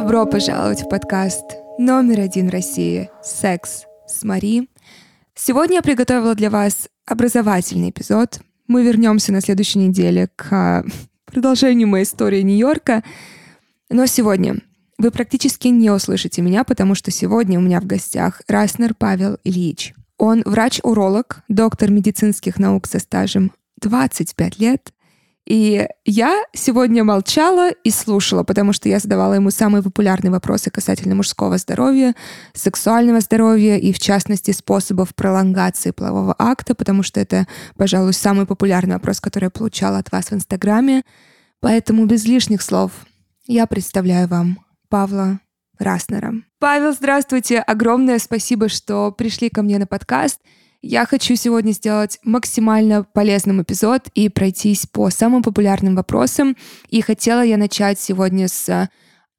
Добро пожаловать в подкаст номер один России «Секс с Мари». Сегодня я приготовила для вас образовательный эпизод. Мы вернемся на следующей неделе к продолжению моей истории Нью-Йорка. Но сегодня вы практически не услышите меня, потому что сегодня у меня в гостях Раснер Павел Ильич. Он врач-уролог, доктор медицинских наук со стажем 25 лет, и я сегодня молчала и слушала, потому что я задавала ему самые популярные вопросы касательно мужского здоровья, сексуального здоровья и, в частности, способов пролонгации полового акта, потому что это, пожалуй, самый популярный вопрос, который я получала от вас в Инстаграме. Поэтому без лишних слов я представляю вам Павла Раснера. Павел, здравствуйте. Огромное спасибо, что пришли ко мне на подкаст. Я хочу сегодня сделать максимально полезным эпизод и пройтись по самым популярным вопросам. И хотела я начать сегодня с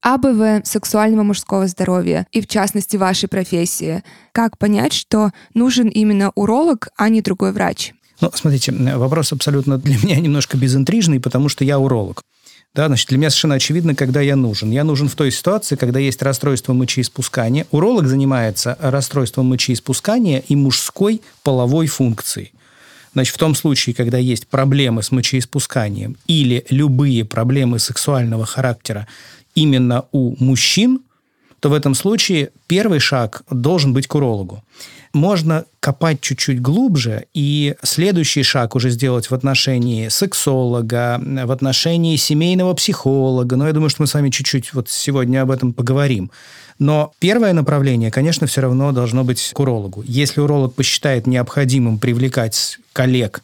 АБВ сексуального мужского здоровья и, в частности, вашей профессии. Как понять, что нужен именно уролог, а не другой врач? Ну, смотрите, вопрос абсолютно для меня немножко безинтрижный, потому что я уролог. Да, значит, для меня совершенно очевидно, когда я нужен. Я нужен в той ситуации, когда есть расстройство мочеиспускания. Уролог занимается расстройством мочеиспускания и мужской половой функцией. Значит, в том случае, когда есть проблемы с мочеиспусканием или любые проблемы сексуального характера именно у мужчин, то в этом случае первый шаг должен быть к урологу можно копать чуть-чуть глубже и следующий шаг уже сделать в отношении сексолога, в отношении семейного психолога. Но я думаю, что мы с вами чуть-чуть вот сегодня об этом поговорим. Но первое направление, конечно, все равно должно быть к урологу. Если уролог посчитает необходимым привлекать коллег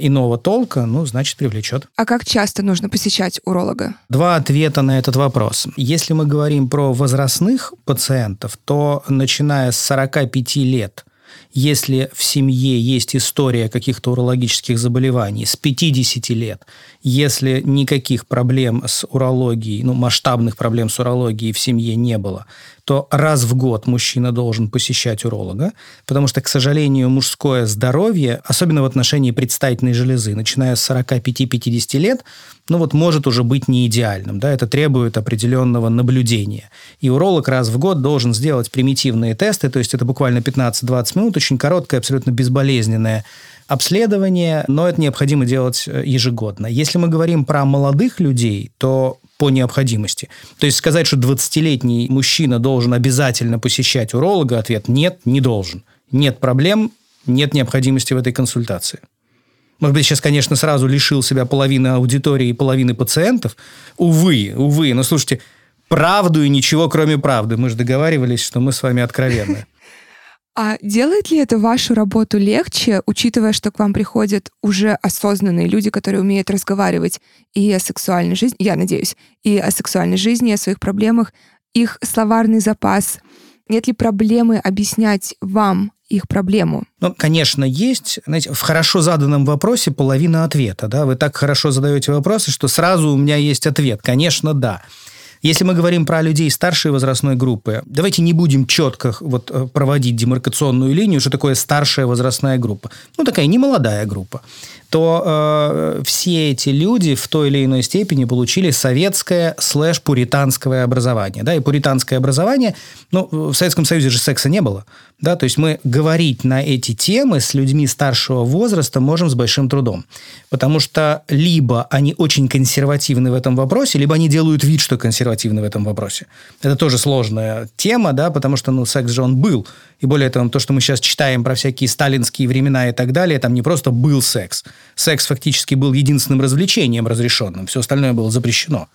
иного толка, ну, значит, привлечет. А как часто нужно посещать уролога? Два ответа на этот вопрос. Если мы говорим про возрастных пациентов, то начиная с 45 лет если в семье есть история каких-то урологических заболеваний с 50 лет, если никаких проблем с урологией, ну, масштабных проблем с урологией в семье не было, то раз в год мужчина должен посещать уролога, потому что, к сожалению, мужское здоровье, особенно в отношении предстательной железы, начиная с 45-50 лет, ну вот может уже быть не идеальным. Да? Это требует определенного наблюдения. И уролог раз в год должен сделать примитивные тесты, то есть это буквально 15-20 минут, очень короткое, абсолютно безболезненное обследование, но это необходимо делать э, ежегодно. Если мы говорим про молодых людей, то по необходимости. То есть сказать, что 20-летний мужчина должен обязательно посещать уролога, ответ нет, не должен. Нет проблем, нет необходимости в этой консультации. Может быть, сейчас, конечно, сразу лишил себя половины аудитории и половины пациентов. Увы, увы. Но слушайте, правду и ничего, кроме правды. Мы же договаривались, что мы с вами откровенны. А делает ли это вашу работу легче, учитывая, что к вам приходят уже осознанные люди, которые умеют разговаривать и о сексуальной жизни, я надеюсь, и о сексуальной жизни, и о своих проблемах, их словарный запас? Нет ли проблемы объяснять вам их проблему? Ну, конечно, есть. Знаете, в хорошо заданном вопросе половина ответа. Да? Вы так хорошо задаете вопросы, что сразу у меня есть ответ. Конечно, да. Если мы говорим про людей старшей возрастной группы, давайте не будем четко вот э, проводить демаркационную линию, что такое старшая возрастная группа. Ну, такая немолодая группа то э, все эти люди в той или иной степени получили советское слэш-пуританское образование. Да, и пуританское образование, ну, в Советском Союзе же секса не было. Да, то есть мы говорить на эти темы с людьми старшего возраста можем с большим трудом. Потому что либо они очень консервативны в этом вопросе, либо они делают вид, что консервативны в этом вопросе. Это тоже сложная тема, да, потому что, ну, секс же он был. И более того, то, что мы сейчас читаем про всякие сталинские времена и так далее, там не просто был секс. Секс фактически был единственным развлечением разрешенным. Все остальное было запрещено.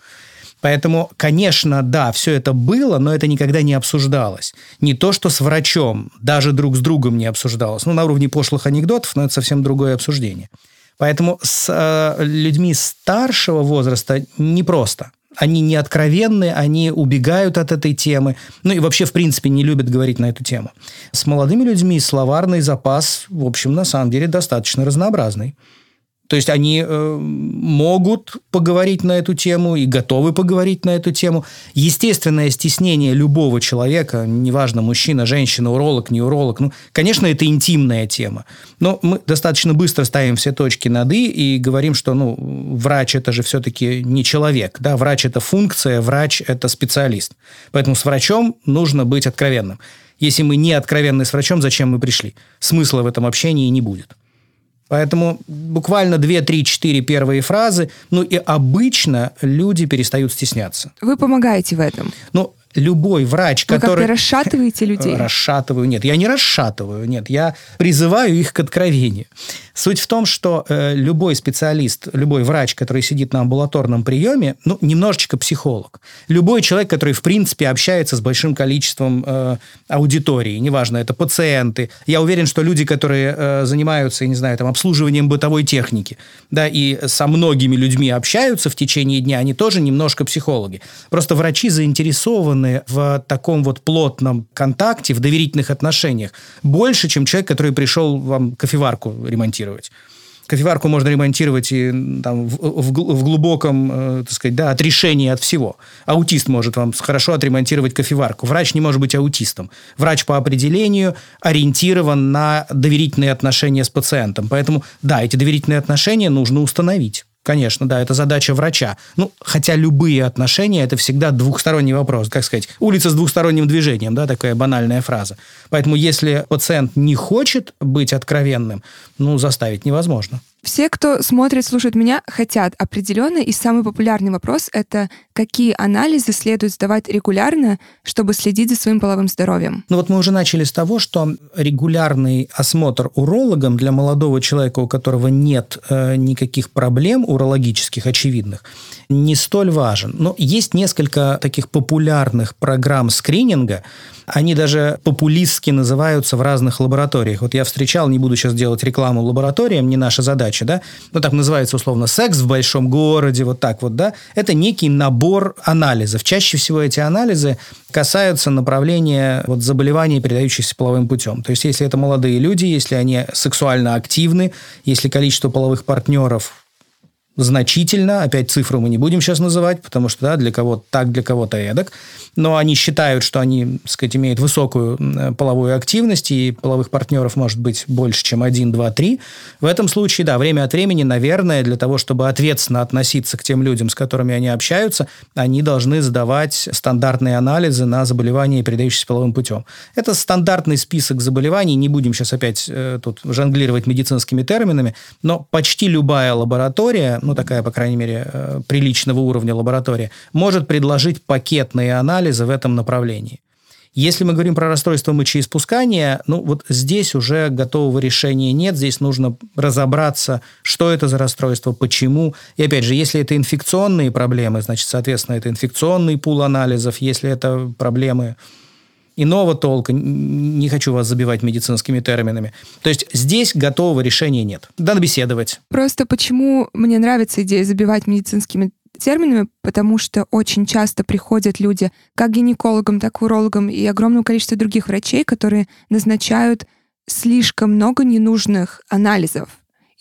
Поэтому, конечно, да, все это было, но это никогда не обсуждалось. Не то, что с врачом, даже друг с другом не обсуждалось. Ну, на уровне пошлых анекдотов, но это совсем другое обсуждение. Поэтому с э, людьми старшего возраста непросто они не откровенны, они убегают от этой темы. Ну и вообще, в принципе, не любят говорить на эту тему. С молодыми людьми словарный запас, в общем, на самом деле достаточно разнообразный. То есть они э, могут поговорить на эту тему и готовы поговорить на эту тему. Естественное стеснение любого человека, неважно, мужчина, женщина, уролог, не уролог, ну, конечно, это интимная тема. Но мы достаточно быстро ставим все точки над «и» и говорим, что ну, врач – это же все-таки не человек. Да? Врач – это функция, врач – это специалист. Поэтому с врачом нужно быть откровенным. Если мы не откровенны с врачом, зачем мы пришли? Смысла в этом общении не будет. Поэтому буквально 2, 3, 4 первые фразы, ну и обычно люди перестают стесняться. Вы помогаете в этом? Ну, любой врач, Вы который... как-то расшатываете людей? Расшатываю. Нет, я не расшатываю. Нет, я призываю их к откровению. Суть в том, что э, любой специалист, любой врач, который сидит на амбулаторном приеме, ну, немножечко психолог. Любой человек, который, в принципе, общается с большим количеством э, аудитории, неважно, это пациенты. Я уверен, что люди, которые э, занимаются, я не знаю, там, обслуживанием бытовой техники, да, и со многими людьми общаются в течение дня, они тоже немножко психологи. Просто врачи заинтересованы в таком вот плотном контакте, в доверительных отношениях больше, чем человек, который пришел вам кофеварку ремонтировать. Кофеварку можно ремонтировать и там, в, в, в глубоком, э, так сказать, да, отрешении от всего. Аутист может вам хорошо отремонтировать кофеварку. Врач не может быть аутистом. Врач по определению ориентирован на доверительные отношения с пациентом. Поэтому, да, эти доверительные отношения нужно установить. Конечно, да, это задача врача. Ну, хотя любые отношения – это всегда двухсторонний вопрос, как сказать, улица с двухсторонним движением, да, такая банальная фраза. Поэтому если пациент не хочет быть откровенным, ну, заставить невозможно. Все, кто смотрит, слушает меня, хотят определенно. И самый популярный вопрос — это какие анализы следует сдавать регулярно, чтобы следить за своим половым здоровьем? Ну вот мы уже начали с того, что регулярный осмотр урологом для молодого человека, у которого нет э, никаких проблем урологических очевидных, не столь важен. Но есть несколько таких популярных программ скрининга, они даже популистски называются в разных лабораториях. Вот я встречал, не буду сейчас делать рекламу лабораториям, не наша задача, да, ну так называется условно секс в большом городе, вот так вот, да. Это некий набор анализов. Чаще всего эти анализы касаются направления вот, заболеваний, передающихся половым путем. То есть, если это молодые люди, если они сексуально активны, если количество половых партнеров значительно. Опять цифру мы не будем сейчас называть, потому что да, для кого-то так, для кого-то эдак. Но они считают, что они, так сказать, имеют высокую половую активность, и половых партнеров может быть больше, чем один, два, три. В этом случае, да, время от времени, наверное, для того, чтобы ответственно относиться к тем людям, с которыми они общаются, они должны сдавать стандартные анализы на заболевания, передающиеся половым путем. Это стандартный список заболеваний. Не будем сейчас опять э, тут жонглировать медицинскими терминами, но почти любая лаборатория ну, такая, по крайней мере, э, приличного уровня лаборатория, может предложить пакетные анализы в этом направлении. Если мы говорим про расстройство мочеиспускания, ну вот здесь уже готового решения нет, здесь нужно разобраться, что это за расстройство, почему. И опять же, если это инфекционные проблемы, значит, соответственно, это инфекционный пул анализов, если это проблемы иного толка, не хочу вас забивать медицинскими терминами. То есть здесь готового решения нет. Надо беседовать. Просто почему мне нравится идея забивать медицинскими терминами, потому что очень часто приходят люди как гинекологам, так и урологам и огромное количество других врачей, которые назначают слишком много ненужных анализов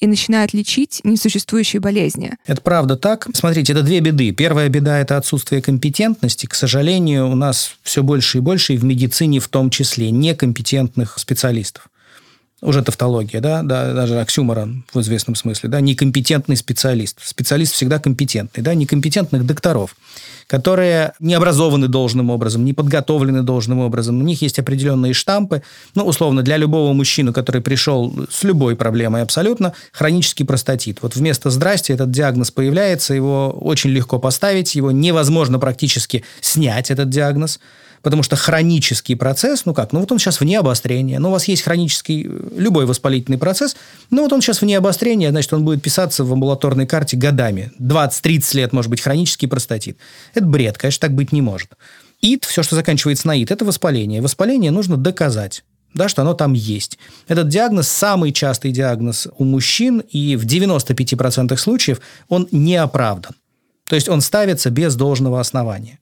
и начинает лечить несуществующие болезни. Это правда так. Смотрите, это две беды. Первая беда – это отсутствие компетентности. К сожалению, у нас все больше и больше, и в медицине в том числе, некомпетентных специалистов уже тавтология, да, да, даже оксюморон в известном смысле, да, некомпетентный специалист. Специалист всегда компетентный, да, некомпетентных докторов, которые не образованы должным образом, не подготовлены должным образом, у них есть определенные штампы, ну, условно, для любого мужчины, который пришел с любой проблемой абсолютно, хронический простатит. Вот вместо «здрасте» этот диагноз появляется, его очень легко поставить, его невозможно практически снять, этот диагноз, Потому что хронический процесс, ну как, ну вот он сейчас вне обострения. Ну, у вас есть хронический, э, любой воспалительный процесс, ну вот он сейчас вне обострения, значит, он будет писаться в амбулаторной карте годами. 20-30 лет, может быть, хронический простатит. Это бред, конечно, так быть не может. ИД, все, что заканчивается на ИД, это воспаление. Воспаление нужно доказать да, что оно там есть. Этот диагноз самый частый диагноз у мужчин, и в 95% случаев он не оправдан. То есть он ставится без должного основания.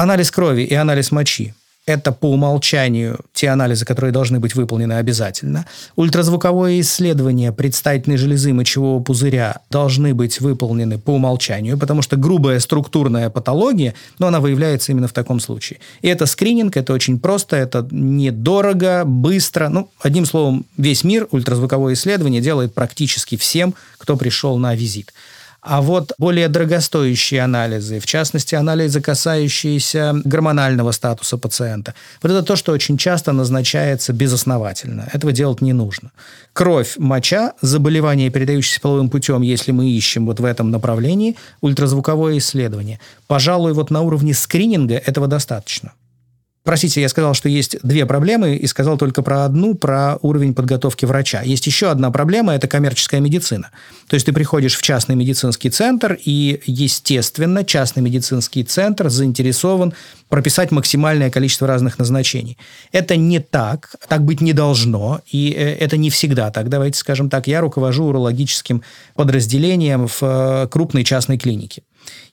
Анализ крови и анализ мочи – Это по умолчанию те анализы, которые должны быть выполнены обязательно. Ультразвуковое исследование предстательной железы мочевого пузыря должны быть выполнены по умолчанию, потому что грубая структурная патология, но она выявляется именно в таком случае. И это скрининг, это очень просто, это недорого, быстро. Ну, одним словом, весь мир ультразвуковое исследование делает практически всем, кто пришел на визит. А вот более дорогостоящие анализы, в частности, анализы, касающиеся гормонального статуса пациента, вот это то, что очень часто назначается безосновательно. Этого делать не нужно. Кровь, моча, заболевания, передающиеся половым путем, если мы ищем вот в этом направлении, ультразвуковое исследование. Пожалуй, вот на уровне скрининга этого достаточно. Простите, я сказал, что есть две проблемы, и сказал только про одну, про уровень подготовки врача. Есть еще одна проблема – это коммерческая медицина. То есть ты приходишь в частный медицинский центр, и, естественно, частный медицинский центр заинтересован прописать максимальное количество разных назначений. Это не так, так быть не должно, и э, это не всегда так. Давайте скажем так, я руковожу урологическим подразделением в э, крупной частной клинике.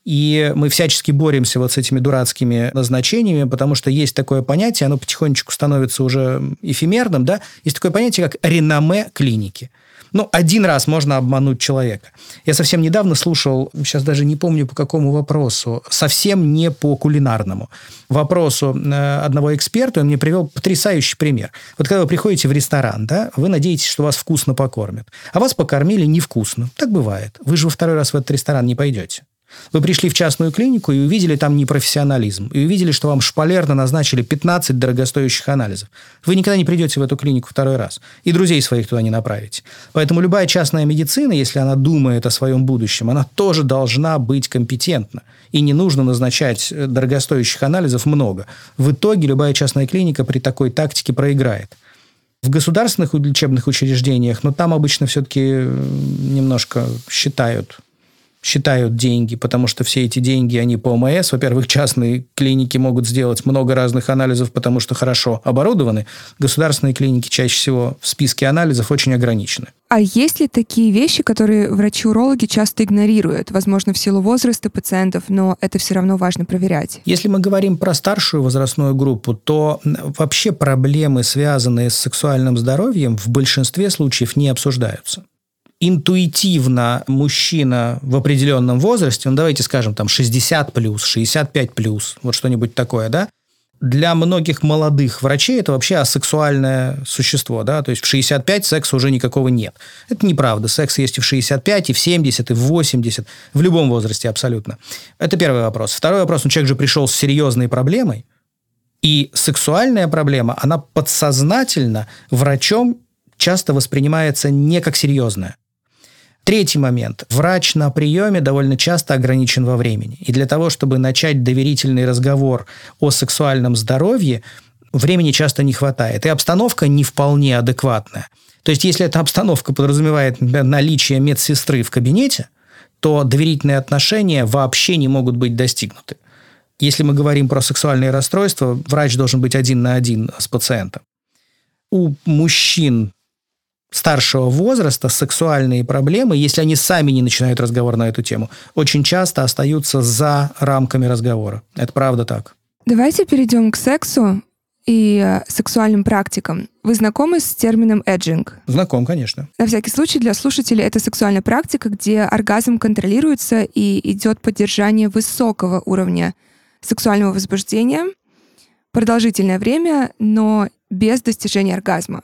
И мы всячески боремся вот с этими дурацкими назначениями, потому что есть такое понятие, оно потихонечку становится уже эфемерным, да, есть такое понятие, как реноме клиники. Ну, один раз можно обмануть человека. Я совсем недавно слушал, сейчас даже не помню по какому вопросу, совсем не по кулинарному вопросу э, одного эксперта, он мне привел потрясающий пример. Вот когда вы приходите в ресторан, да, вы надеетесь, что вас вкусно покормят, а вас покормили невкусно. Так бывает. Вы же во второй раз в этот ресторан не пойдете. Вы пришли в частную клинику и увидели там непрофессионализм. И увидели, что вам шпалерно назначили 15 дорогостоящих анализов. Вы никогда не придете в эту клинику второй раз. И друзей своих туда не направите. Поэтому любая частная медицина, если она думает о своем будущем, она тоже должна быть компетентна. И не нужно назначать э, дорогостоящих анализов много. В итоге любая частная клиника при такой тактике проиграет. В государственных лечебных учреждениях, но там обычно все-таки э, немножко считают считают деньги, потому что все эти деньги, они по ОМС. Во-первых, частные клиники могут сделать много разных анализов, потому что хорошо оборудованы. Государственные клиники чаще всего в списке анализов очень ограничены. А есть ли такие вещи, которые врачи-урологи часто игнорируют, возможно, в силу возраста пациентов, но это все равно важно проверять? Если мы говорим про старшую возрастную группу, то вообще проблемы, связанные с сексуальным здоровьем, в большинстве случаев не обсуждаются интуитивно мужчина в определенном возрасте, ну давайте скажем там 60 плюс, 65 плюс, вот что-нибудь такое, да, для многих молодых врачей это вообще асексуальное существо, да, то есть в 65 секса уже никакого нет. Это неправда. Секс есть и в 65, и в 70, и в 80, в любом возрасте абсолютно. Это первый вопрос. Второй вопрос, ну человек же пришел с серьезной проблемой, и сексуальная проблема, она подсознательно врачом часто воспринимается не как серьезная. Третий момент. Врач на приеме довольно часто ограничен во времени. И для того, чтобы начать доверительный разговор о сексуальном здоровье, времени часто не хватает. И обстановка не вполне адекватная. То есть, если эта обстановка подразумевает наличие медсестры в кабинете, то доверительные отношения вообще не могут быть достигнуты. Если мы говорим про сексуальные расстройства, врач должен быть один на один с пациентом. У мужчин старшего возраста сексуальные проблемы, если они сами не начинают разговор на эту тему, очень часто остаются за рамками разговора. Это правда так. Давайте перейдем к сексу и э, сексуальным практикам. Вы знакомы с термином эджинг? Знаком, конечно. На всякий случай для слушателей это сексуальная практика, где оргазм контролируется и идет поддержание высокого уровня сексуального возбуждения продолжительное время, но без достижения оргазма.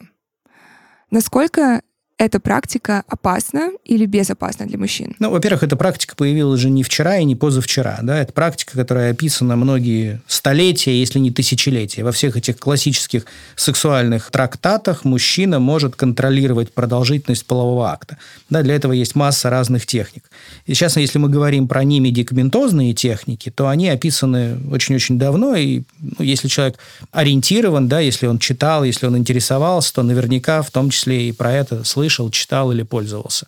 Насколько эта практика опасна или безопасна для мужчин? Ну, во-первых, эта практика появилась же не вчера и не позавчера. Да? Это практика, которая описана многие столетия, если не тысячелетия. Во всех этих классических сексуальных трактатах мужчина может контролировать продолжительность полового акта. Да, для этого есть масса разных техник. И сейчас, если мы говорим про немедикаментозные техники, то они описаны очень-очень давно, и ну, если человек ориентирован, да, если он читал, если он интересовался, то наверняка в том числе и про это слышал слышал, читал или пользовался.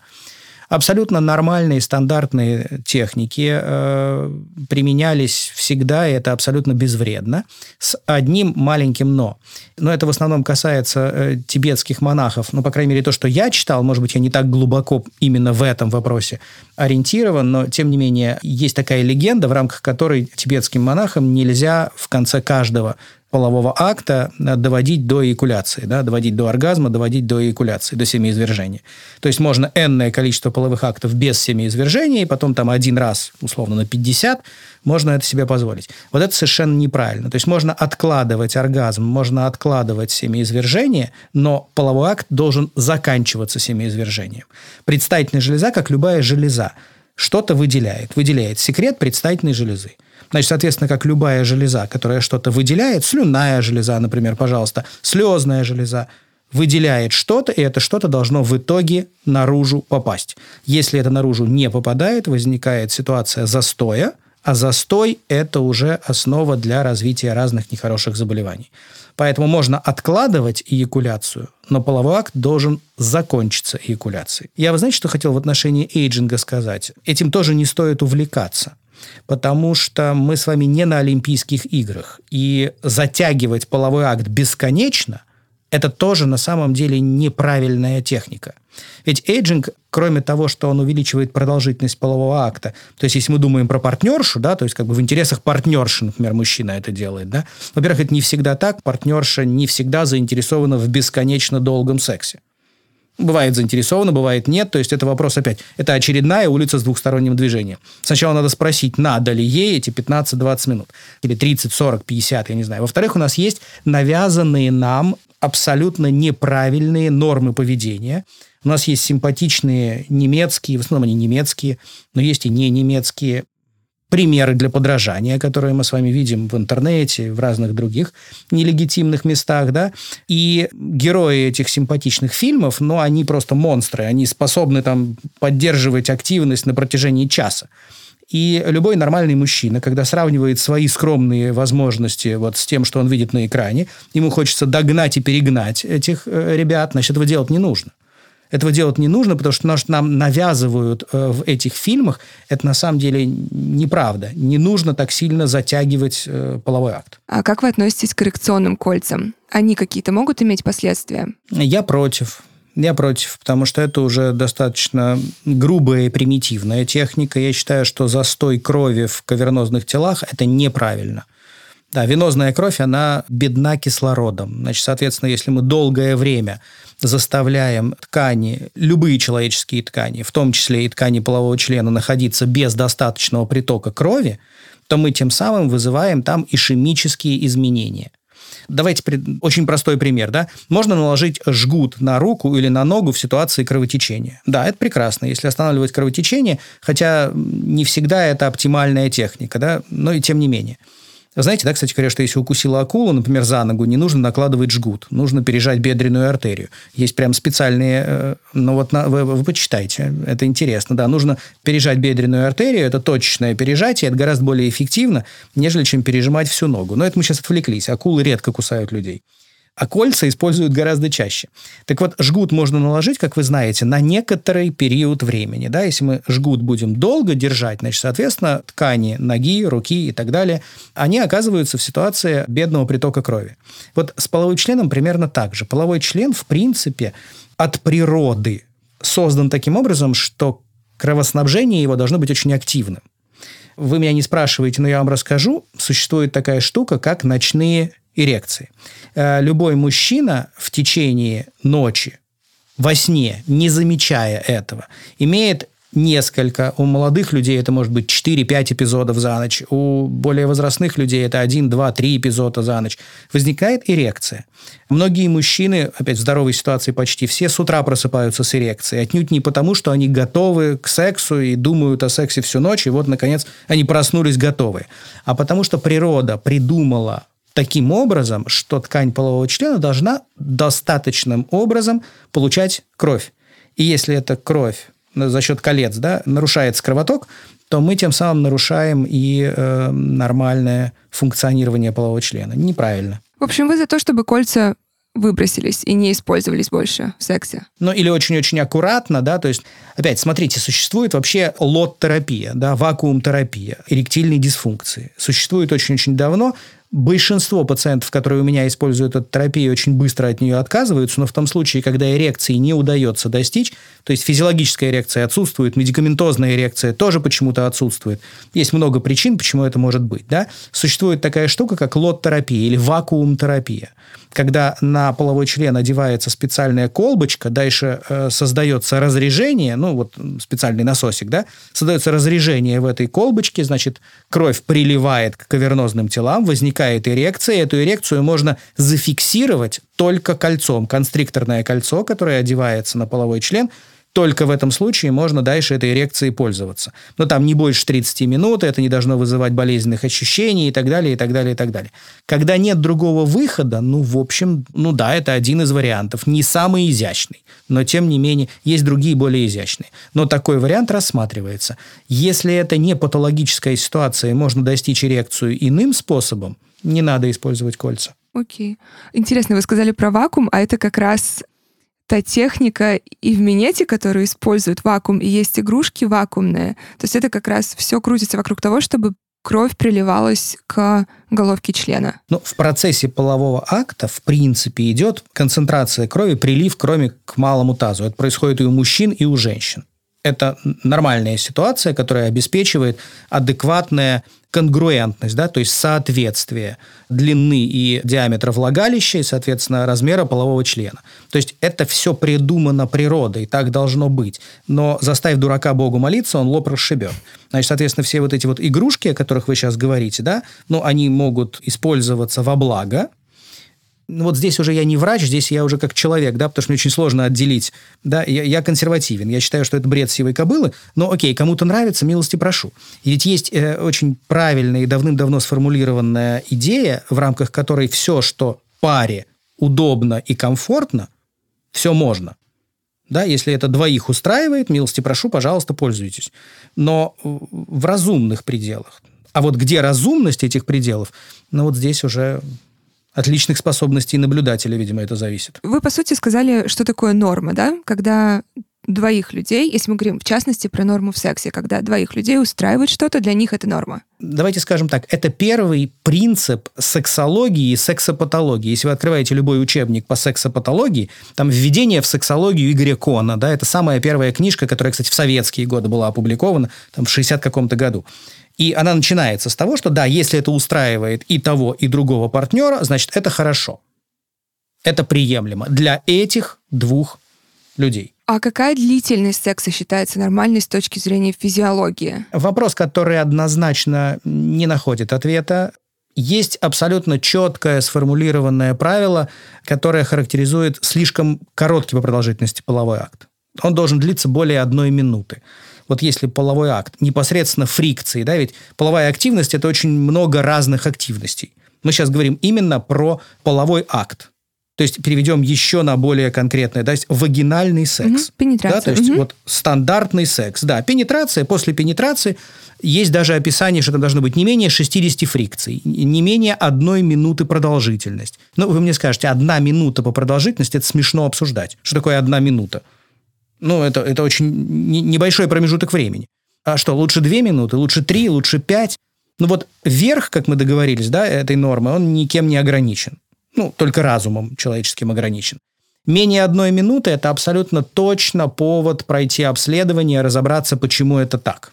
Абсолютно нормальные стандартные техники э, применялись всегда, и это абсолютно безвредно, с одним маленьким «но». Но это в основном касается э, тибетских монахов. Ну, по крайней мере, то, что я читал, может быть, я не так глубоко именно в этом вопросе ориентирован, но, тем не менее, есть такая легенда, в рамках которой тибетским монахам нельзя в конце каждого полового акта доводить до эякуляции, да, доводить до оргазма, доводить до эякуляции, до семяизвержения. То есть можно энное количество половых актов без семяизвержения, и потом там один раз, условно, на 50, можно это себе позволить. Вот это совершенно неправильно. То есть можно откладывать оргазм, можно откладывать семяизвержение, но половой акт должен заканчиваться семяизвержением. Предстательная железа, как любая железа, что-то выделяет. Выделяет секрет предстательной железы. Значит, соответственно, как любая железа, которая что-то выделяет, слюнная железа, например, пожалуйста, слезная железа, выделяет что-то, и это что-то должно в итоге наружу попасть. Если это наружу не попадает, возникает ситуация застоя, а застой – это уже основа для развития разных нехороших заболеваний. Поэтому можно откладывать эякуляцию, но половой акт должен закончиться эякуляцией. Я, вы знаете, что хотел в отношении эйджинга сказать? Этим тоже не стоит увлекаться потому что мы с вами не на Олимпийских играх. И затягивать половой акт бесконечно – это тоже на самом деле неправильная техника. Ведь эйджинг, кроме того, что он увеличивает продолжительность полового акта, то есть если мы думаем про партнершу, да, то есть как бы в интересах партнерши, например, мужчина это делает, да, во-первых, это не всегда так, партнерша не всегда заинтересована в бесконечно долгом сексе. Бывает заинтересована, бывает нет. То есть это вопрос опять. Это очередная улица с двухсторонним движением. Сначала надо спросить, надо ли ей эти 15-20 минут. Или 30, 40, 50, я не знаю. Во-вторых, у нас есть навязанные нам абсолютно неправильные нормы поведения. У нас есть симпатичные немецкие, в основном они немецкие, но есть и не немецкие примеры для подражания, которые мы с вами видим в интернете, в разных других нелегитимных местах, да, и герои этих симпатичных фильмов, ну, они просто монстры, они способны там поддерживать активность на протяжении часа. И любой нормальный мужчина, когда сравнивает свои скромные возможности вот с тем, что он видит на экране, ему хочется догнать и перегнать этих э, ребят, значит, этого делать не нужно. Этого делать не нужно, потому что нам навязывают э, в этих фильмах. Это на самом деле неправда. Не нужно так сильно затягивать э, половой акт. А как вы относитесь к коррекционным кольцам? Они какие-то могут иметь последствия? Я против. Я против, потому что это уже достаточно грубая и примитивная техника. Я считаю, что застой крови в кавернозных телах – это неправильно. Да, венозная кровь, она бедна кислородом. Значит, соответственно, если мы долгое время заставляем ткани, любые человеческие ткани, в том числе и ткани полового члена, находиться без достаточного притока крови, то мы тем самым вызываем там ишемические изменения. Давайте очень простой пример, да? Можно наложить жгут на руку или на ногу в ситуации кровотечения. Да, это прекрасно, если останавливать кровотечение, хотя не всегда это оптимальная техника, да, но и тем не менее. Знаете, да, кстати говоря, что если укусила акула, например, за ногу, не нужно накладывать жгут, нужно пережать бедренную артерию. Есть прям специальные, э, ну вот на, вы, вы почитайте, это интересно, да, нужно пережать бедренную артерию, это точечное пережатие, это гораздо более эффективно, нежели чем пережимать всю ногу. Но это мы сейчас отвлеклись, акулы редко кусают людей а кольца используют гораздо чаще. Так вот, жгут можно наложить, как вы знаете, на некоторый период времени. Да? Если мы жгут будем долго держать, значит, соответственно, ткани ноги, руки и так далее, они оказываются в ситуации бедного притока крови. Вот с половым членом примерно так же. Половой член, в принципе, от природы создан таким образом, что кровоснабжение его должно быть очень активным. Вы меня не спрашиваете, но я вам расскажу. Существует такая штука, как ночные эрекции. Э, любой мужчина в течение ночи во сне, не замечая этого, имеет несколько. У молодых людей это может быть 4-5 эпизодов за ночь. У более возрастных людей это 1, 2, 3 эпизода за ночь. Возникает эрекция. Многие мужчины, опять в здоровой ситуации почти все, с утра просыпаются с эрекцией. Отнюдь не потому, что они готовы к сексу и думают о сексе всю ночь, и вот, наконец, они проснулись готовые. А потому что природа придумала таким образом, что ткань полового члена должна достаточным образом получать кровь. И если эта кровь за счет колец да, нарушается кровоток, то мы тем самым нарушаем и э, нормальное функционирование полового члена. Неправильно. В общем, вы за то, чтобы кольца выбросились и не использовались больше в сексе. Ну, или очень-очень аккуратно, да, то есть, опять, смотрите, существует вообще лот-терапия, да, вакуум-терапия, эректильной дисфункции. Существует очень-очень давно, Большинство пациентов, которые у меня используют эту терапию, очень быстро от нее отказываются, но в том случае, когда эрекции не удается достичь, то есть физиологическая эрекция отсутствует, медикаментозная эрекция тоже почему-то отсутствует. Есть много причин, почему это может быть. Да? Существует такая штука, как лот-терапия или вакуум-терапия когда на половой член одевается специальная колбочка, дальше э, создается разрежение, ну вот специальный насосик, да, создается разрежение в этой колбочке, значит, кровь приливает к кавернозным телам, возникает эрекция, эту эрекцию можно зафиксировать только кольцом, констрикторное кольцо, которое одевается на половой член – только в этом случае можно дальше этой эрекцией пользоваться. Но там не больше 30 минут, это не должно вызывать болезненных ощущений и так далее, и так далее, и так далее. Когда нет другого выхода, ну, в общем, ну да, это один из вариантов. Не самый изящный, но тем не менее есть другие более изящные. Но такой вариант рассматривается. Если это не патологическая ситуация, и можно достичь эрекцию иным способом, не надо использовать кольца. Окей. Интересно, вы сказали про вакуум, а это как раз та техника и в минете, которую используют вакуум, и есть игрушки вакуумные. То есть это как раз все крутится вокруг того, чтобы кровь приливалась к головке члена. Ну, в процессе полового акта, в принципе, идет концентрация крови, прилив крови к малому тазу. Это происходит и у мужчин, и у женщин. Это нормальная ситуация, которая обеспечивает адекватное конгруентность, да, то есть соответствие длины и диаметра влагалища и, соответственно, размера полового члена. То есть это все придумано природой, так должно быть. Но заставив дурака Богу молиться, он лоб расшибет. Значит, соответственно, все вот эти вот игрушки, о которых вы сейчас говорите, да, ну, они могут использоваться во благо, вот здесь уже я не врач, здесь я уже как человек, да, потому что мне очень сложно отделить, да, я, я консервативен, я считаю, что это бред сивой кобылы, но окей, кому-то нравится, милости прошу. И ведь есть э, очень правильная и давным-давно сформулированная идея, в рамках которой все, что паре удобно и комфортно, все можно. Да, если это двоих устраивает, милости прошу, пожалуйста, пользуйтесь. Но в разумных пределах. А вот где разумность этих пределов, ну вот здесь уже от личных способностей наблюдателя, видимо, это зависит. Вы, по сути, сказали, что такое норма, да? Когда двоих людей, если мы говорим в частности про норму в сексе, когда двоих людей устраивает что-то, для них это норма. Давайте скажем так, это первый принцип сексологии и сексопатологии. Если вы открываете любой учебник по сексопатологии, там введение в сексологию Игоря Кона, да, это самая первая книжка, которая, кстати, в советские годы была опубликована, там в 60 каком-то году. И она начинается с того, что да, если это устраивает и того, и другого партнера, значит, это хорошо. Это приемлемо для этих двух людей. А какая длительность секса считается нормальной с точки зрения физиологии? Вопрос, который однозначно не находит ответа. Есть абсолютно четкое сформулированное правило, которое характеризует слишком короткий по продолжительности половой акт. Он должен длиться более одной минуты вот если половой акт, непосредственно фрикции, да, ведь половая активность – это очень много разных активностей. Мы сейчас говорим именно про половой акт. То есть переведем еще на более конкретное, да, есть вагинальный секс. Угу, пенетрация. Да, то есть угу. вот стандартный секс. Да, пенетрация, после пенетрации есть даже описание, что там должно быть не менее 60 фрикций, не менее одной минуты продолжительность. Ну, вы мне скажете, одна минута по продолжительности – это смешно обсуждать. Что такое одна минута? Ну, это, это очень небольшой промежуток времени. А что, лучше две минуты, лучше три, лучше пять? Ну вот верх, как мы договорились, да, этой нормы, он никем не ограничен. Ну, только разумом человеческим ограничен. Менее одной минуты – это абсолютно точно повод пройти обследование, разобраться, почему это так.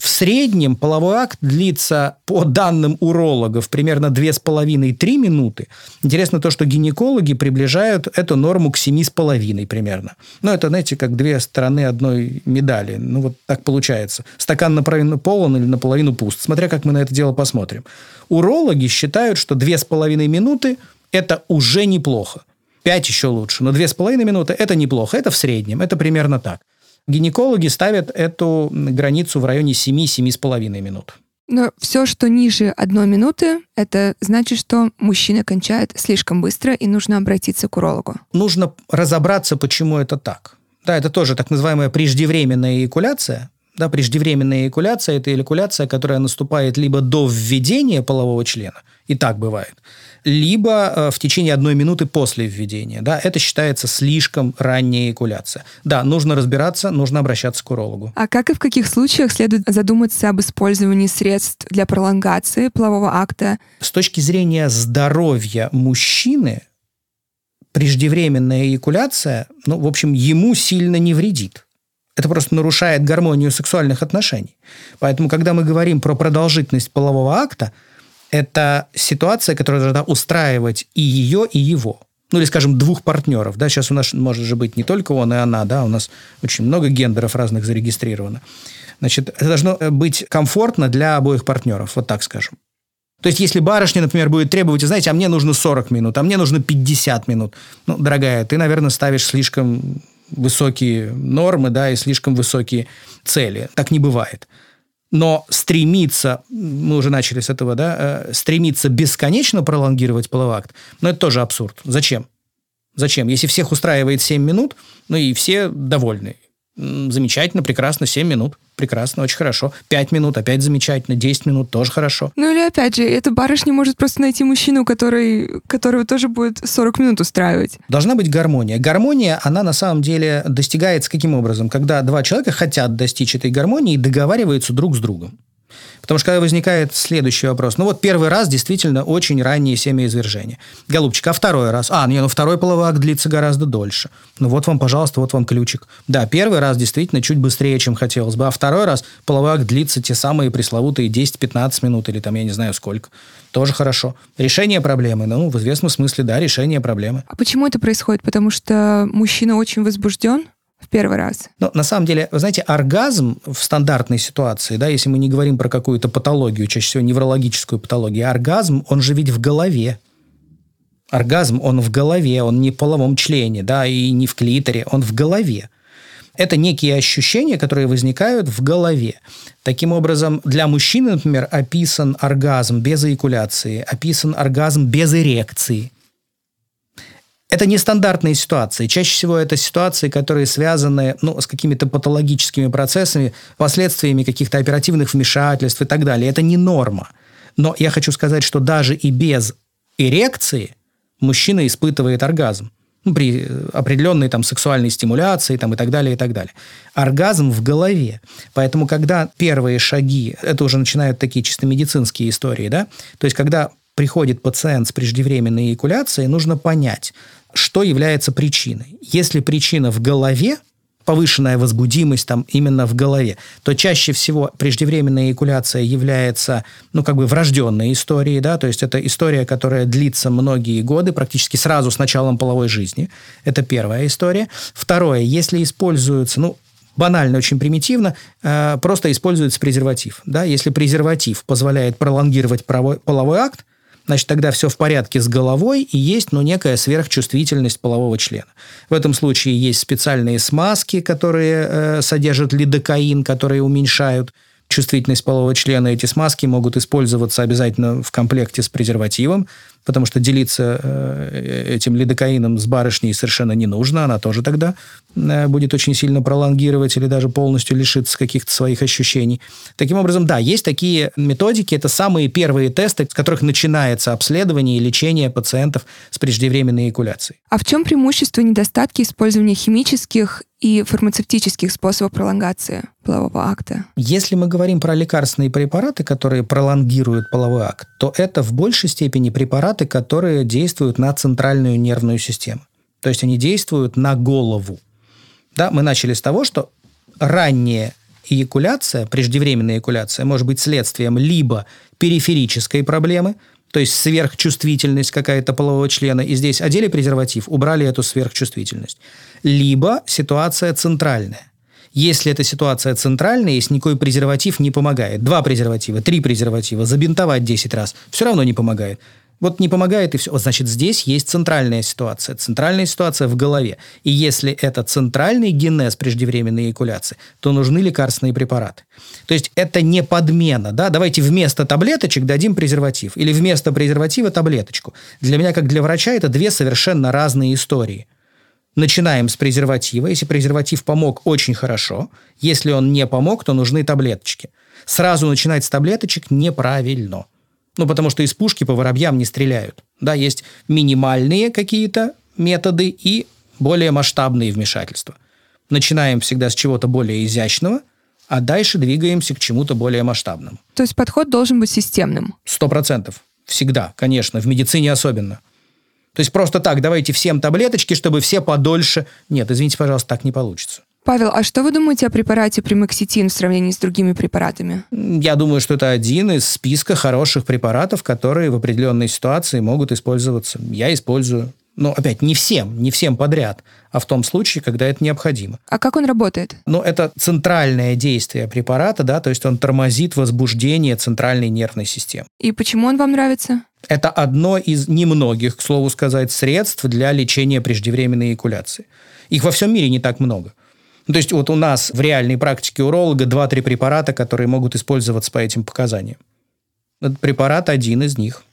В среднем половой акт длится, по данным урологов, примерно 2,5-3 минуты. Интересно то, что гинекологи приближают эту норму к 7,5 примерно. Ну, это, знаете, как две стороны одной медали. Ну, вот так получается. Стакан наполовину полон или наполовину пуст, смотря как мы на это дело посмотрим. Урологи считают, что 2,5 минуты – это уже неплохо. 5 еще лучше, но 2,5 минуты – это неплохо. Это в среднем, это примерно так. Гинекологи ставят эту границу в районе 7-7,5 минут. Но все, что ниже одной минуты, это значит, что мужчина кончает слишком быстро, и нужно обратиться к урологу. Нужно разобраться, почему это так. Да, это тоже так называемая преждевременная эякуляция. Да, преждевременная эякуляция – это эякуляция, которая наступает либо до введения полового члена, и так бывает, либо э, в течение одной минуты после введения. Да, это считается слишком ранняя эякуляция. Да, нужно разбираться, нужно обращаться к урологу. А как и в каких случаях следует задуматься об использовании средств для пролонгации полового акта? С точки зрения здоровья мужчины, преждевременная эякуляция, ну, в общем, ему сильно не вредит. Это просто нарушает гармонию сексуальных отношений. Поэтому, когда мы говорим про продолжительность полового акта, это ситуация, которая должна устраивать и ее, и его. Ну, или, скажем, двух партнеров. Да? Сейчас у нас может же быть не только он и она, да, у нас очень много гендеров разных зарегистрировано. Значит, это должно быть комфортно для обоих партнеров, вот так скажем. То есть, если барышня, например, будет требовать, знаете, а мне нужно 40 минут, а мне нужно 50 минут. Ну, дорогая, ты, наверное, ставишь слишком высокие нормы, да, и слишком высокие цели. Так не бывает. Но стремиться, мы уже начали с этого, да, э, стремиться бесконечно пролонгировать половой акт, ну, это тоже абсурд. Зачем? Зачем? Если всех устраивает 7 минут, ну и все довольны. Замечательно, прекрасно, 7 минут. Прекрасно, очень хорошо. 5 минут, опять замечательно. 10 минут, тоже хорошо. Ну или опять же, эта барышня может просто найти мужчину, который, которого тоже будет 40 минут устраивать. Должна быть гармония. Гармония, она на самом деле достигается каким образом? Когда два человека хотят достичь этой гармонии и договариваются друг с другом. Потому что когда возникает следующий вопрос, ну вот первый раз действительно очень раннее семяизвержение. Голубчик, а второй раз? А, не, ну второй половой акт длится гораздо дольше. Ну вот вам, пожалуйста, вот вам ключик. Да, первый раз действительно чуть быстрее, чем хотелось бы, а второй раз половой акт длится те самые пресловутые 10-15 минут или там я не знаю сколько. Тоже хорошо. Решение проблемы, ну, в известном смысле, да, решение проблемы. А почему это происходит? Потому что мужчина очень возбужден? Первый раз? Но на самом деле, вы знаете, оргазм в стандартной ситуации, да, если мы не говорим про какую-то патологию, чаще всего неврологическую патологию, оргазм, он же ведь в голове. Оргазм, он в голове, он не в половом члене, да, и не в клиторе, он в голове. Это некие ощущения, которые возникают в голове. Таким образом, для мужчины, например, описан оргазм без эякуляции, описан оргазм без эрекции – это нестандартные ситуации. Чаще всего это ситуации, которые связаны ну, с какими-то патологическими процессами, последствиями каких-то оперативных вмешательств и так далее. Это не норма. Но я хочу сказать, что даже и без эрекции мужчина испытывает оргазм. Ну, при определенной там, сексуальной стимуляции там, и так далее, и так далее. Оргазм в голове. Поэтому, когда первые шаги, это уже начинают такие чисто медицинские истории, да, то есть, когда приходит пациент с преждевременной эякуляцией, нужно понять, что является причиной. Если причина в голове, повышенная возбудимость там именно в голове, то чаще всего преждевременная эякуляция является, ну, как бы врожденной историей, да, то есть это история, которая длится многие годы, практически сразу с началом половой жизни. Это первая история. Второе, если используется, ну, банально, очень примитивно, э, просто используется презерватив. Да? Если презерватив позволяет пролонгировать половой акт, значит, тогда все в порядке с головой и есть, ну, некая сверхчувствительность полового члена. В этом случае есть специальные смазки, которые э, содержат лидокаин, которые уменьшают чувствительность полового члена. Эти смазки могут использоваться обязательно в комплекте с презервативом потому что делиться э, этим лидокаином с барышней совершенно не нужно, она тоже тогда э, будет очень сильно пролонгировать или даже полностью лишиться каких-то своих ощущений. Таким образом, да, есть такие методики, это самые первые тесты, с которых начинается обследование и лечение пациентов с преждевременной эякуляцией. А в чем преимущество и недостатки использования химических и фармацевтических способов пролонгации полового акта? Если мы говорим про лекарственные препараты, которые пролонгируют половой акт, то это в большей степени препараты, которые действуют на центральную нервную систему. То есть они действуют на голову. Да, мы начали с того, что ранняя эякуляция, преждевременная эякуляция, может быть следствием либо периферической проблемы, то есть сверхчувствительность какая-то полового члена, и здесь одели презерватив, убрали эту сверхчувствительность. Либо ситуация центральная. Если эта ситуация центральная, если никакой презерватив не помогает, два презерватива, три презерватива, забинтовать 10 раз, все равно не помогает. Вот не помогает и все. Вот, значит, здесь есть центральная ситуация. Центральная ситуация в голове. И если это центральный генез преждевременной эякуляции, то нужны лекарственные препараты. То есть это не подмена. Да? Давайте вместо таблеточек дадим презерватив. Или вместо презерватива таблеточку. Для меня, как для врача, это две совершенно разные истории. Начинаем с презерватива. Если презерватив помог, очень хорошо. Если он не помог, то нужны таблеточки. Сразу начинать с таблеточек неправильно. Ну, потому что из пушки по воробьям не стреляют. Да, есть минимальные какие-то методы и более масштабные вмешательства. Начинаем всегда с чего-то более изящного, а дальше двигаемся к чему-то более масштабному. То есть подход должен быть системным? Сто процентов. Всегда, конечно, в медицине особенно. То есть просто так, давайте всем таблеточки, чтобы все подольше... Нет, извините, пожалуйста, так не получится. Павел, а что вы думаете о препарате примоксетин в сравнении с другими препаратами? Я думаю, что это один из списка хороших препаратов, которые в определенной ситуации могут использоваться. Я использую. Но опять, не всем, не всем подряд, а в том случае, когда это необходимо. А как он работает? Ну, это центральное действие препарата, да, то есть он тормозит возбуждение центральной нервной системы. И почему он вам нравится? Это одно из немногих, к слову сказать, средств для лечения преждевременной эякуляции. Их во всем мире не так много. Ну, то есть вот у нас в реальной практике уролога 2-3 препарата, которые могут использоваться по этим показаниям. Этот препарат один из них.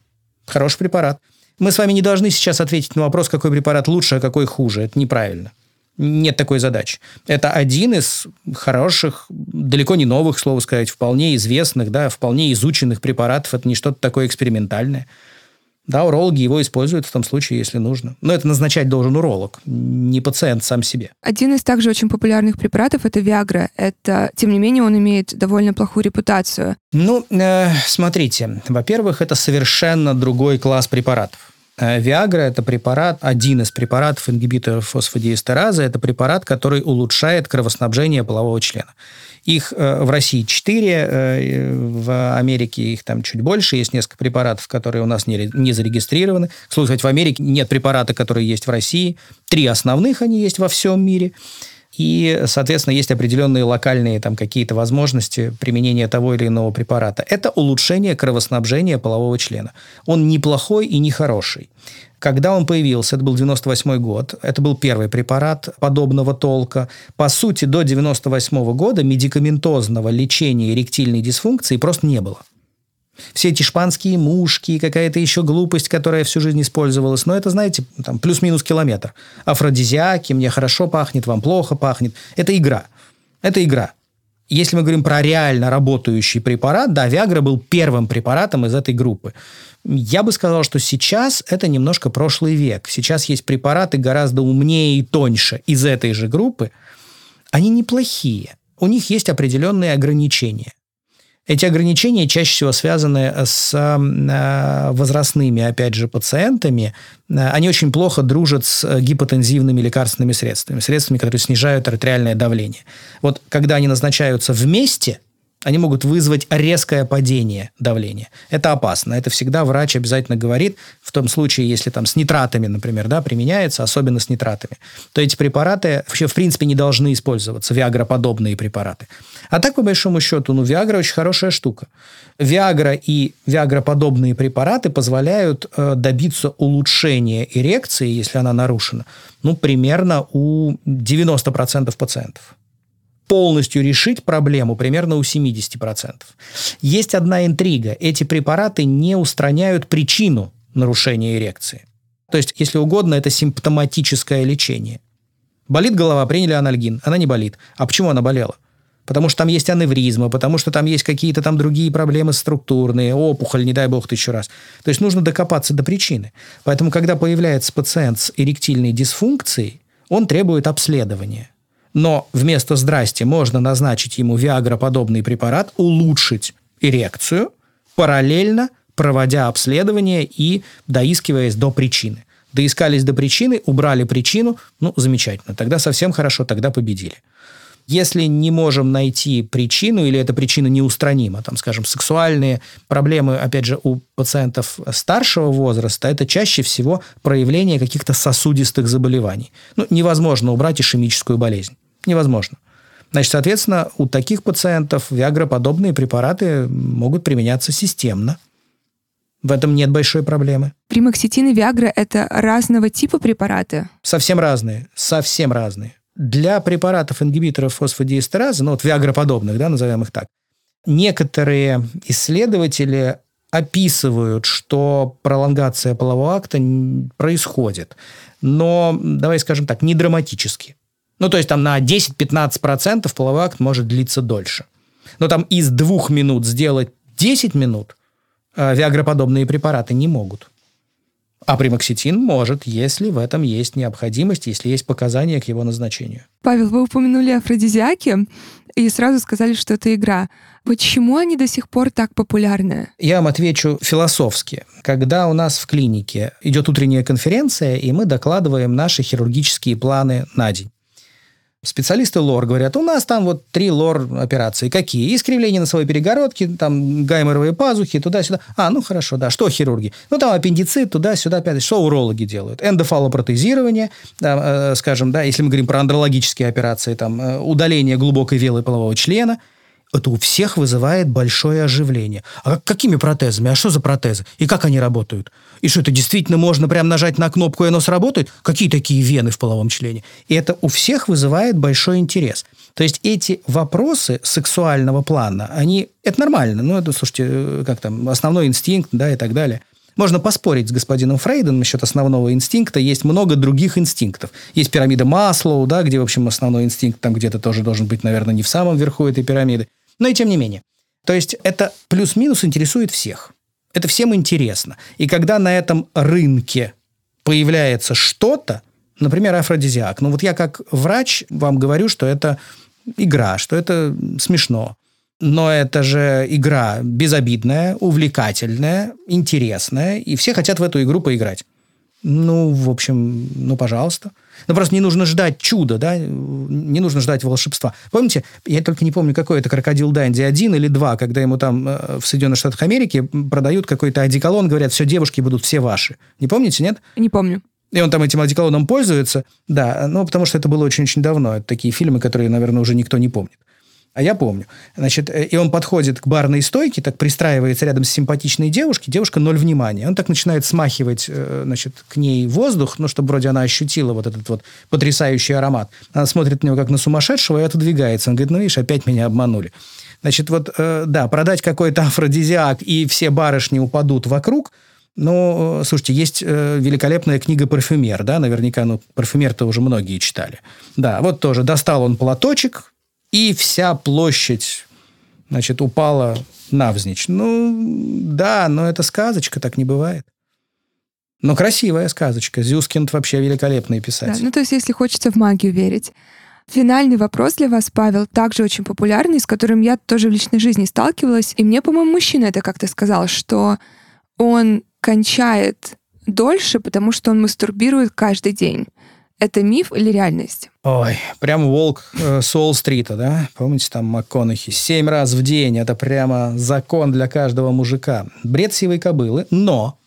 Хороший препарат. Мы с вами не должны сейчас ответить на вопрос, какой препарат лучше, а какой хуже. Это неправильно. Нет такой задачи. Это один из хороших, далеко не новых, слово сказать, вполне известных, да, вполне изученных препаратов. Это не что-то такое экспериментальное. Да, урологи его используют в том случае, если нужно. Но это назначать должен уролог, не пациент сам себе. Один из также очень популярных препаратов – это Виагра. Это, тем не менее, он имеет довольно плохую репутацию. Ну, э, смотрите. Во-первых, это совершенно другой класс препаратов. Э, Виагра – это препарат, один из препаратов ингибиторов фосфодиэстеразы. Это препарат, который улучшает кровоснабжение полового члена. Их э, в России 4, э, в Америке их там чуть больше. Есть несколько препаратов, которые у нас не, не зарегистрированы. К слову сказать, в Америке нет препарата, который есть в России. Три основных они есть во всем мире. И, соответственно, есть определенные локальные там какие-то возможности применения того или иного препарата. Это улучшение кровоснабжения полового члена. Он неплохой и не хороший. Когда он появился, это был 98 год, это был первый препарат подобного толка. По сути, до 98 года медикаментозного лечения эректильной дисфункции просто не было. Все эти шпанские мушки, какая-то еще глупость, которая всю жизнь использовалась. Но это, знаете, там плюс-минус километр. Афродизиаки, мне хорошо пахнет, вам плохо пахнет. Это игра. Это игра. Если мы говорим про реально работающий препарат, да, Виагра был первым препаратом из этой группы. Я бы сказал, что сейчас это немножко прошлый век. Сейчас есть препараты гораздо умнее и тоньше из этой же группы. Они неплохие. У них есть определенные ограничения. Эти ограничения чаще всего связаны с э, возрастными, опять же, пациентами. Э, они очень плохо дружат с гипотензивными лекарственными средствами, средствами, которые снижают артериальное давление. Вот когда они назначаются вместе – они могут вызвать резкое падение давления. Это опасно. Это всегда врач обязательно говорит, в том случае, если там с нитратами, например, да, применяется, особенно с нитратами, то эти препараты вообще в принципе не должны использоваться, виагроподобные препараты. А так, по большому счету, ну, Виагра очень хорошая штука. Виагра и виагроподобные препараты позволяют э, добиться улучшения эрекции, если она нарушена, ну, примерно у 90% пациентов полностью решить проблему примерно у 70%. Есть одна интрига. Эти препараты не устраняют причину нарушения эрекции. То есть, если угодно, это симптоматическое лечение. Болит голова, приняли анальгин, она не болит. А почему она болела? Потому что там есть аневризма, потому что там есть какие-то там другие проблемы структурные, опухоль, не дай бог тысячу раз. То есть нужно докопаться до причины. Поэтому, когда появляется пациент с эректильной дисфункцией, он требует обследования. Но вместо «здрасте» можно назначить ему виагроподобный препарат, улучшить эрекцию, параллельно проводя обследование и доискиваясь до причины. Доискались до причины, убрали причину, ну, замечательно, тогда совсем хорошо, тогда победили. Если не можем найти причину или эта причина неустранима, там, скажем, сексуальные проблемы, опять же, у пациентов старшего возраста, это чаще всего проявление каких-то сосудистых заболеваний. Ну, невозможно убрать ишемическую болезнь невозможно. Значит, соответственно, у таких пациентов виагроподобные препараты могут применяться системно. В этом нет большой проблемы. Примоксетин и Виагра – это разного типа препараты? Совсем разные, совсем разные. Для препаратов ингибиторов фосфодиэстеразы, ну вот виагроподобных, да, назовем их так, некоторые исследователи описывают, что пролонгация полового акта происходит. Но, давай скажем так, не драматически. Ну, то есть там на 10-15% половой акт может длиться дольше. Но там из двух минут сделать 10 минут э, виагроподобные препараты не могут. А примоксетин может, если в этом есть необходимость, если есть показания к его назначению. Павел, вы упомянули афродизиаки и сразу сказали, что это игра. Почему они до сих пор так популярны? Я вам отвечу философски. Когда у нас в клинике идет утренняя конференция, и мы докладываем наши хирургические планы на день. Специалисты ЛОР говорят, у нас там вот три ЛОР операции. Какие? Искривление носовой перегородки, там гайморовые пазухи, туда-сюда. А, ну хорошо, да. Что хирурги? Ну там аппендицит, туда-сюда, пятый. Что урологи делают? Эндофалопротезирование, да, э, скажем, да, если мы говорим про андрологические операции, там э, удаление глубокой велы полового члена – это у всех вызывает большое оживление. А какими протезами? А что за протезы? И как они работают? И что, это действительно можно прям нажать на кнопку, и оно сработает? Какие такие вены в половом члене? И это у всех вызывает большой интерес. То есть эти вопросы сексуального плана, они... Это нормально. Ну, это, слушайте, э, как там, основной инстинкт, да, и так далее. Можно поспорить с господином Фрейдом насчет основного инстинкта. Есть много других инстинктов. Есть пирамида Маслоу, да, где, в общем, основной инстинкт там где-то тоже должен быть, наверное, не в самом верху этой пирамиды. Но и тем не менее. То есть это плюс-минус интересует всех. Это всем интересно. И когда на этом рынке появляется что-то, например, афродизиак, ну вот я как врач вам говорю, что это игра, что это смешно. Но это же игра безобидная, увлекательная, интересная, и все хотят в эту игру поиграть. Ну, в общем, ну, пожалуйста. Но просто не нужно ждать чуда, да, не нужно ждать волшебства. Помните, я только не помню, какой это крокодил Данди, один или два, когда ему там э, в Соединенных Штатах Америки продают какой-то одеколон, говорят, все, девушки будут все ваши. Не помните, нет? Не помню. И он там этим одеколоном пользуется. Да, ну, потому что это было очень-очень давно. Это такие фильмы, которые, наверное, уже никто не помнит. А я помню. Значит, э, и он подходит к барной стойке, так пристраивается рядом с симпатичной девушкой, девушка ноль внимания. Он так начинает смахивать, э, значит, к ней воздух, ну, чтобы вроде она ощутила вот этот вот потрясающий аромат. Она смотрит на него как на сумасшедшего и отодвигается. Он говорит, ну, видишь, опять меня обманули. Значит, вот, э, да, продать какой-то афродизиак, и все барышни упадут вокруг – ну, слушайте, есть э, великолепная книга «Парфюмер», да, наверняка, ну, «Парфюмер»-то уже многие читали. Да, вот тоже достал он платочек, и вся площадь, значит, упала навзничь. Ну, да, но это сказочка, так не бывает. Но красивая сказочка. Зюскинд вообще великолепный писатель. Да, ну, то есть, если хочется в магию верить. Финальный вопрос для вас, Павел, также очень популярный, с которым я тоже в личной жизни сталкивалась. И мне, по-моему, мужчина это как-то сказал, что он кончает дольше, потому что он мастурбирует каждый день. Это миф или реальность? Ой, прям волк э, Солл-стрита, да? Помните, там МакКонахи? Семь раз в день. Это прямо закон для каждого мужика. Бред сивой кобылы. Но,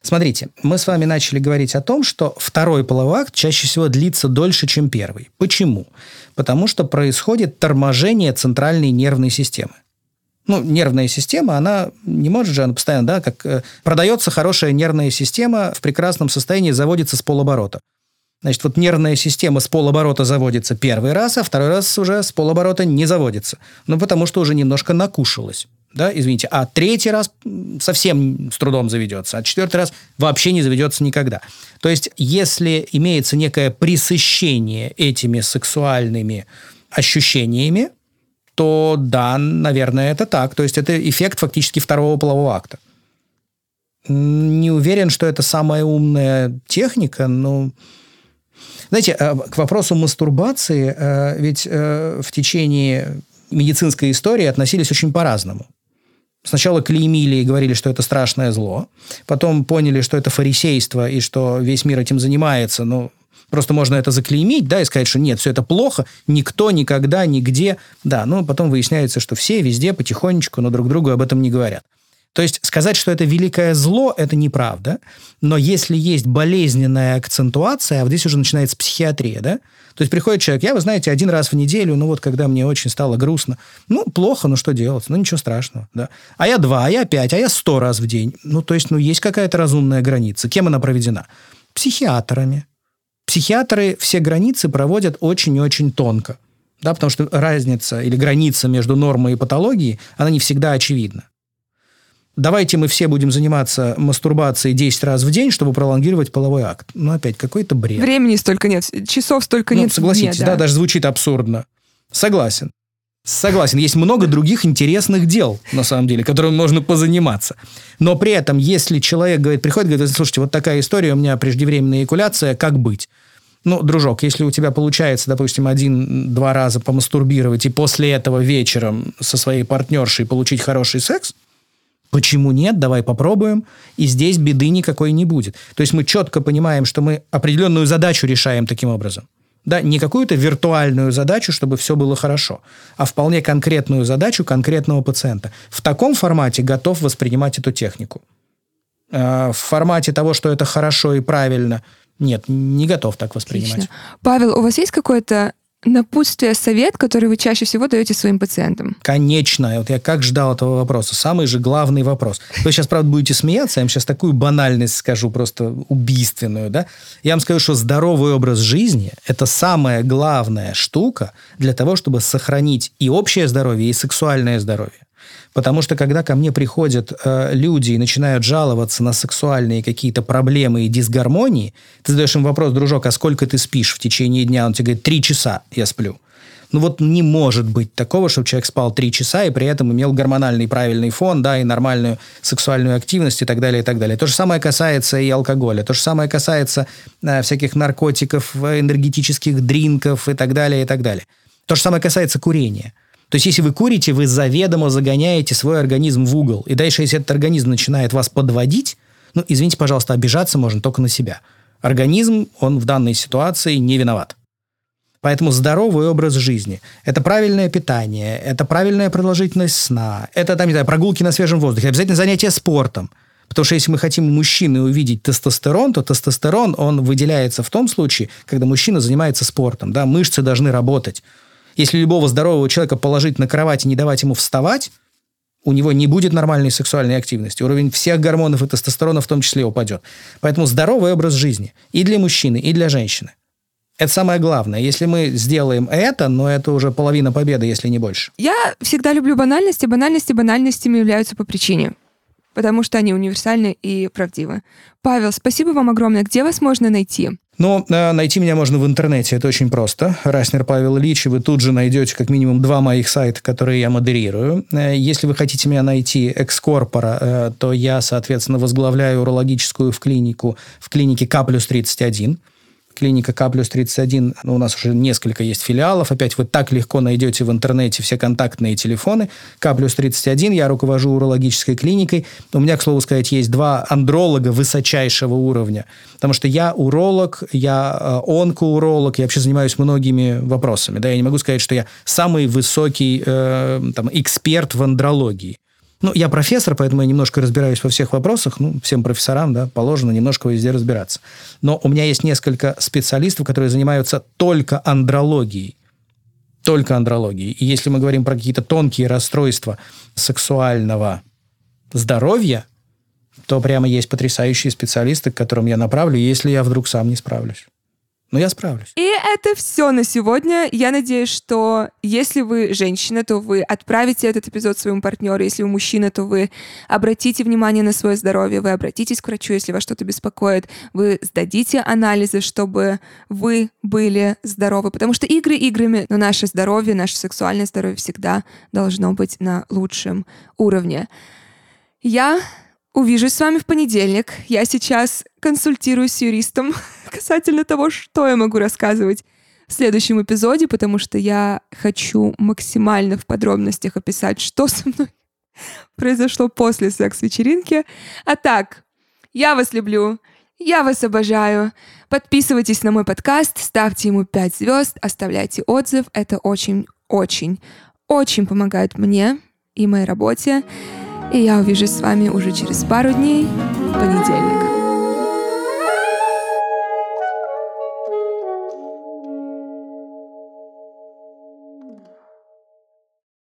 смотрите, мы с вами начали говорить о том, что второй половой чаще всего длится дольше, чем первый. Почему? Потому что происходит торможение центральной нервной системы. Ну, нервная система, она не может же, она постоянно, да, как э, продается хорошая нервная система в прекрасном состоянии, заводится с полоборота. Значит, вот нервная система с полоборота заводится первый раз, а второй раз уже с полоборота не заводится. Ну, потому что уже немножко накушалась. Да, извините. А третий раз совсем с трудом заведется, а четвертый раз вообще не заведется никогда. То есть, если имеется некое присыщение этими сексуальными ощущениями, то да, наверное, это так. То есть, это эффект фактически второго полового акта. Не уверен, что это самая умная техника, но... Знаете, э, к вопросу мастурбации, э, ведь э, в течение медицинской истории относились очень по-разному. Сначала клеймили и говорили, что это страшное зло. Потом поняли, что это фарисейство и что весь мир этим занимается. Ну, просто можно это заклеймить, да, и сказать, что нет, все это плохо, никто, никогда, нигде. Да, но потом выясняется, что все везде потихонечку, но друг другу об этом не говорят. То есть сказать, что это великое зло, это неправда. Но если есть болезненная акцентуация, а вот здесь уже начинается психиатрия, да? То есть приходит человек, я, вы знаете, один раз в неделю, ну вот когда мне очень стало грустно, ну плохо, ну что делать, ну ничего страшного, да. А я два, а я пять, а я сто раз в день. Ну то есть, ну есть какая-то разумная граница. Кем она проведена? Психиатрами. Психиатры все границы проводят очень-очень тонко. Да, потому что разница или граница между нормой и патологией, она не всегда очевидна давайте мы все будем заниматься мастурбацией 10 раз в день, чтобы пролонгировать половой акт. Ну, опять, какой-то бред. Времени столько нет, часов столько ну, нет. Согласитесь, да. да, даже звучит абсурдно. Согласен. Согласен, есть много других интересных дел, на самом деле, которыми можно позаниматься. Но при этом, если человек говорит, приходит, говорит, слушайте, вот такая история, у меня преждевременная экуляция, как быть? Ну, дружок, если у тебя получается, допустим, один-два раза помастурбировать и после этого вечером со своей партнершей получить хороший секс, Почему нет? Давай попробуем. И здесь беды никакой не будет. То есть мы четко понимаем, что мы определенную задачу решаем таким образом. Да, не какую-то виртуальную задачу, чтобы все было хорошо, а вполне конкретную задачу конкретного пациента. В таком формате готов воспринимать эту технику. А в формате того, что это хорошо и правильно, нет, не готов так воспринимать. Отлично. Павел, у вас есть какое-то напутствие, совет, который вы чаще всего даете своим пациентам? Конечно. Вот я как ждал этого вопроса. Самый же главный вопрос. Вы сейчас, правда, будете смеяться, я вам сейчас такую банальность скажу, просто убийственную, да? Я вам скажу, что здоровый образ жизни – это самая главная штука для того, чтобы сохранить и общее здоровье, и сексуальное здоровье. Потому что когда ко мне приходят э, люди и начинают жаловаться на сексуальные какие-то проблемы и дисгармонии, ты задаешь им вопрос, дружок, а сколько ты спишь в течение дня? Он тебе говорит, три часа я сплю. Ну вот не может быть такого, чтобы человек спал три часа и при этом имел гормональный правильный фон, да, и нормальную сексуальную активность и так далее, и так далее. То же самое касается и алкоголя, то же самое касается э, всяких наркотиков, энергетических дринков и так далее, и так далее. То же самое касается курения. То есть, если вы курите, вы заведомо загоняете свой организм в угол. И дальше, если этот организм начинает вас подводить, ну, извините, пожалуйста, обижаться можно только на себя. Организм, он в данной ситуации не виноват. Поэтому здоровый образ жизни – это правильное питание, это правильная продолжительность сна, это там, не знаю, прогулки на свежем воздухе, обязательно занятия спортом. Потому что если мы хотим мужчины увидеть тестостерон, то тестостерон, он выделяется в том случае, когда мужчина занимается спортом. Да? Мышцы должны работать. Если любого здорового человека положить на кровать и не давать ему вставать, у него не будет нормальной сексуальной активности. Уровень всех гормонов и тестостерона в том числе упадет. Поэтому здоровый образ жизни и для мужчины, и для женщины. Это самое главное. Если мы сделаем это, но это уже половина победы, если не больше. Я всегда люблю банальности. Банальности банальностями являются по причине. Потому что они универсальны и правдивы. Павел, спасибо вам огромное. Где вас можно найти? Но э, найти меня можно в интернете, это очень просто. Раснер Павел Ильич, и вы тут же найдете как минимум два моих сайта, которые я модерирую. Э, если вы хотите меня найти экскорпора, э, то я, соответственно, возглавляю урологическую в клинику, в клинике К плюс 31 клиника К плюс 31, ну, у нас уже несколько есть филиалов, опять вы так легко найдете в интернете все контактные телефоны. К плюс 31, я руковожу урологической клиникой. У меня, к слову сказать, есть два андролога высочайшего уровня, потому что я уролог, я э, онкоуролог, я вообще занимаюсь многими вопросами. Да, я не могу сказать, что я самый высокий э, там, эксперт в андрологии. Ну, я профессор, поэтому я немножко разбираюсь во всех вопросах. Ну, всем профессорам, да, положено немножко везде разбираться. Но у меня есть несколько специалистов, которые занимаются только андрологией. Только андрологией. И если мы говорим про какие-то тонкие расстройства сексуального здоровья, то прямо есть потрясающие специалисты, к которым я направлю, если я вдруг сам не справлюсь. Но я справлюсь. И это все на сегодня. Я надеюсь, что если вы женщина, то вы отправите этот эпизод своему партнеру. Если вы мужчина, то вы обратите внимание на свое здоровье, вы обратитесь к врачу, если вас что-то беспокоит, вы сдадите анализы, чтобы вы были здоровы. Потому что игры играми, но наше здоровье, наше сексуальное здоровье всегда должно быть на лучшем уровне. Я Увижусь с вами в понедельник. Я сейчас консультируюсь с юристом касательно того, что я могу рассказывать в следующем эпизоде, потому что я хочу максимально в подробностях описать, что со мной произошло после секс-вечеринки. А так, я вас люблю, я вас обожаю. Подписывайтесь на мой подкаст, ставьте ему 5 звезд, оставляйте отзыв. Это очень, очень, очень помогает мне и моей работе. И я увижусь с вами уже через пару дней в понедельник.